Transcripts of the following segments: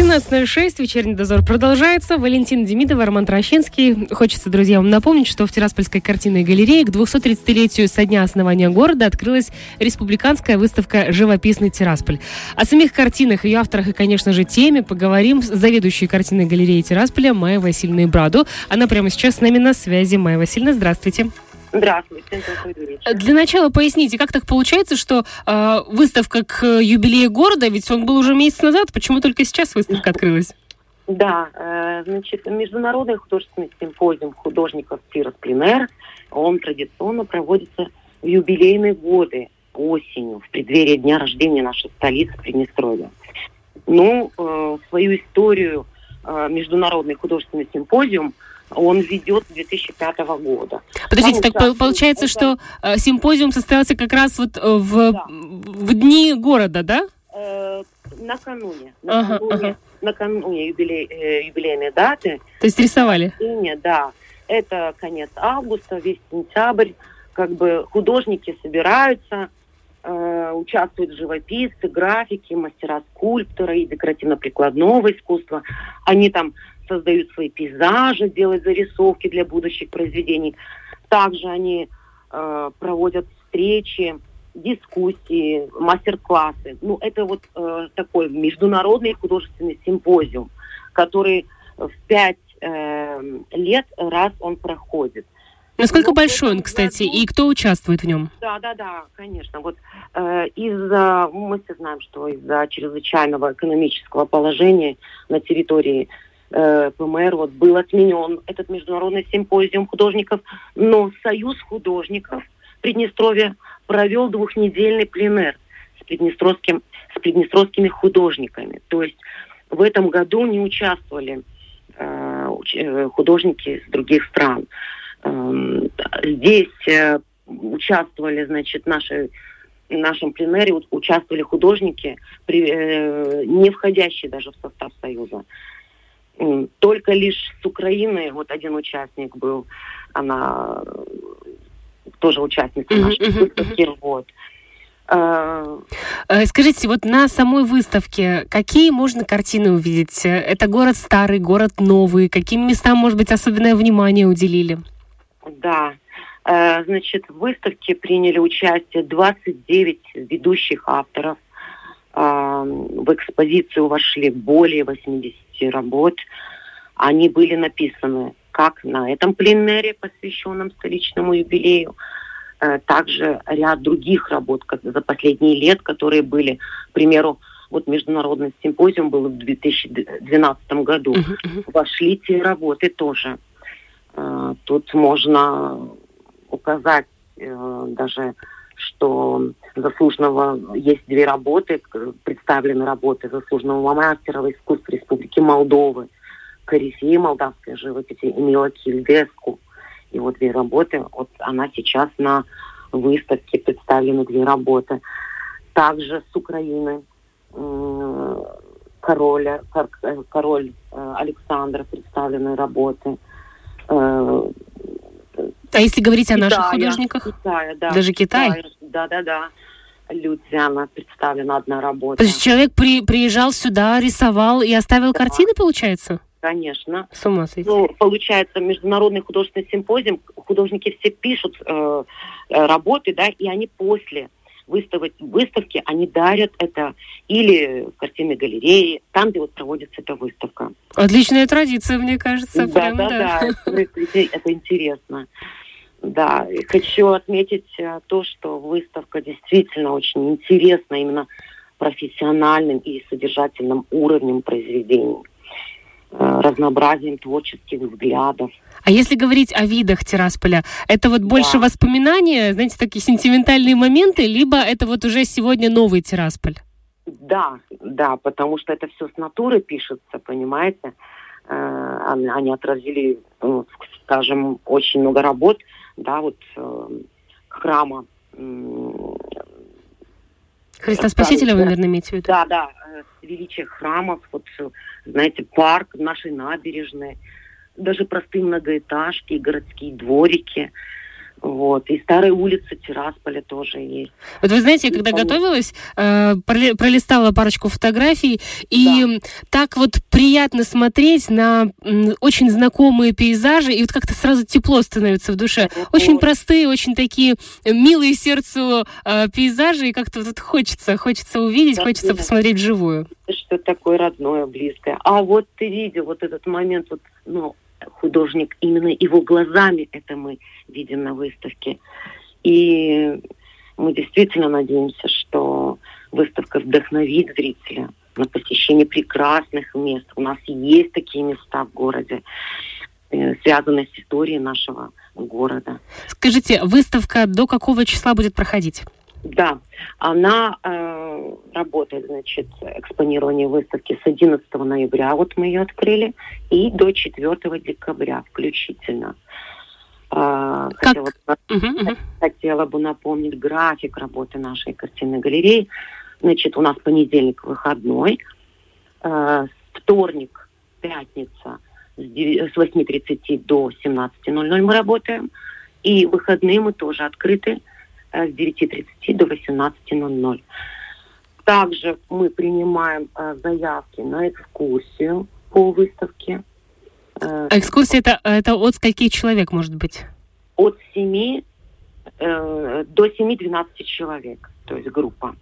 17.06, вечерний дозор продолжается. Валентин Демидов, Роман Трощинский. Хочется, друзья, вам напомнить, что в Тираспольской картинной галерее к 230-летию со дня основания города открылась республиканская выставка «Живописный Тирасполь». О самих картинах, ее авторах и, конечно же, теме поговорим с заведующей картинной галереей Тирасполя Майей Васильевной Браду. Она прямо сейчас с нами на связи. Майя Васильевна, здравствуйте. Здравствуйте, Для начала поясните, как так получается, что э, выставка к юбилею города, ведь он был уже месяц назад, почему только сейчас выставка открылась? Да, э, значит, Международный художественный симпозиум художников Тирос Пленер, он традиционно проводится в юбилейные годы, осенью, в преддверии дня рождения нашей столицы Приднестровья. Ну, э, свою историю э, Международный художественный симпозиум – он ведет с 2005 года. Подождите, так получается, это... что э, симпозиум состоялся как раз вот э, в, да. в дни города, да? Э, накануне. Накануне, ага, ага. накануне юбилей, э, юбилейной даты. То есть рисовали? Нет, да. Это конец августа, весь сентябрь. Как бы художники собираются, э, участвуют живописцы, графики, мастера скульптора и декоративно-прикладного искусства. Они там создают свои пейзажи, делают зарисовки для будущих произведений. Также они э, проводят встречи, дискуссии, мастер-классы. Ну, это вот э, такой международный художественный симпозиум, который в пять э, лет раз он проходит. Насколько большой он, кстати, году... и кто участвует в нем? Да, да, да, конечно. Вот э, из-за мы все знаем, что из-за чрезвычайного экономического положения на территории э, ПМР вот был отменен этот международный симпозиум художников, но Союз художников Приднестровья провел двухнедельный пленер с, приднестровским, с приднестровскими художниками. То есть в этом году не участвовали э, э художники из других стран. Э, здесь э, участвовали, значит, наши в нашем пленере участвовали художники, э, не входящие даже в состав Союза. Только лишь с Украины вот один участник был, она тоже участница нашей выставки. Вот. А, э, скажите, вот на самой выставке какие можно картины увидеть? Это город старый, город новый. Каким местам, может быть, особенное внимание уделили? Да. Э, значит, в выставке приняли участие 29 ведущих авторов. В экспозицию вошли более 80 работ. Они были написаны как на этом пленере, посвященном столичному юбилею, э, также ряд других работ за последние лет, которые были, к примеру, вот международный симпозиум был в 2012 году. Вошли те работы тоже. Э, тут можно указать э, даже что заслуженного есть две работы, представлены работы заслуженного мастера в искусстве Республики Молдовы, корифеи молдавской живописи Эмила Кильдеску. И вот две работы, вот она сейчас на выставке представлены две работы. Также с Украины короля, король э, Александра представлены работы. А если говорить о наших Китая, художниках? Китая, да. Даже Китай? Да, да, да. Людзяна представлена одна работа. То есть человек при, приезжал сюда, рисовал и оставил да. картины, получается? Конечно. С ума сойти. Ну, получается, международный художественный симпозиум, художники все пишут э, э работы, да, и они после выставок, выставки, они дарят это или в картинной галерее, там, где вот проводится эта выставка. Отличная традиция, мне кажется. Да, прям, да, да, да. Это интересно. Да, и хочу отметить э, то, что выставка действительно очень интересна именно профессиональным и содержательным уровнем произведений, э, разнообразием творческих взглядов. А если говорить о видах Тирасполя, это вот больше да. воспоминания, знаете, такие сентиментальные моменты, либо это вот уже сегодня новый Тирасполь? Да, да, потому что это все с натуры пишется, понимаете? Э, они отразили, скажем, очень много работ, да, вот э, храма Христа Спасителя, вы, наверное, имеете в виду? Да, да, э, величие храмов, вот, э, знаете, парк, наши набережные, даже простые многоэтажки, городские дворики – вот. И старые улицы Тирасполя тоже есть. Вот вы знаете, я когда готовилась, э, пролистала парочку фотографий, и да. так вот приятно смотреть на очень знакомые пейзажи, и вот как-то сразу тепло становится в душе. Очень простые, очень такие милые сердцу э, пейзажи, и как-то вот хочется, хочется увидеть, да, хочется да. посмотреть вживую. Что такое родное, близкое. А вот ты видел вот этот момент, вот, ну, художник, именно его глазами это мы видим на выставке. И мы действительно надеемся, что выставка вдохновит зрителя на посещение прекрасных мест. У нас есть такие места в городе, э, связанные с историей нашего города. Скажите, выставка до какого числа будет проходить? Да, она э, работает, значит, экспонирование выставки с 11 ноября, вот мы ее открыли, и до 4 декабря включительно. Э, как? Хотела, uh-huh, хотела бы напомнить график работы нашей картинной галереи. Значит, у нас понедельник выходной, э, вторник, пятница с 8.30 до 17.00 мы работаем, и выходные мы тоже открыты с 9.30 до 18.00. Также мы принимаем э, заявки на экскурсию по выставке. Э, экскурсия это, это от скольких человек может быть? От 7 э, до 7-12 человек, то есть группа.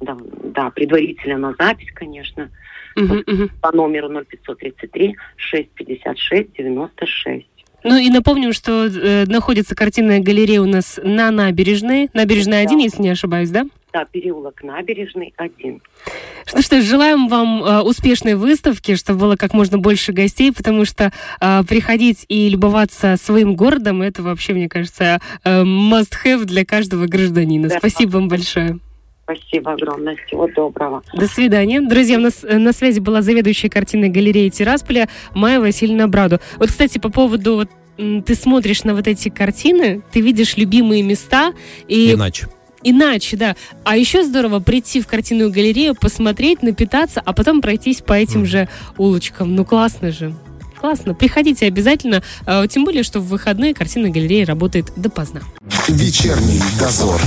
Да, да, предварительно на запись, конечно. Uh-huh, uh-huh. По номеру 0533 656 96. Ну и напомним, что э, находится картинная галерея у нас на набережной. Набережная да. 1, если не ошибаюсь, да? Да, переулок Набережный 1. Ну что ж, желаем вам э, успешной выставки, чтобы было как можно больше гостей, потому что э, приходить и любоваться своим городом, это вообще, мне кажется, э, must-have для каждого гражданина. Да. Спасибо вам большое. Спасибо огромное. Всего доброго. До свидания. Друзья, у нас э, на связи была заведующая картинной галереи Тирасполя Майя Васильевна Браду. Вот, кстати, по поводу вот, ты смотришь на вот эти картины, ты видишь любимые места и... Иначе. Иначе, да. А еще здорово прийти в картинную галерею, посмотреть, напитаться, а потом пройтись по этим mm. же улочкам. Ну, классно же. Классно. Приходите обязательно. А, тем более, что в выходные картинная галерея работает допоздна. Вечерний дозор.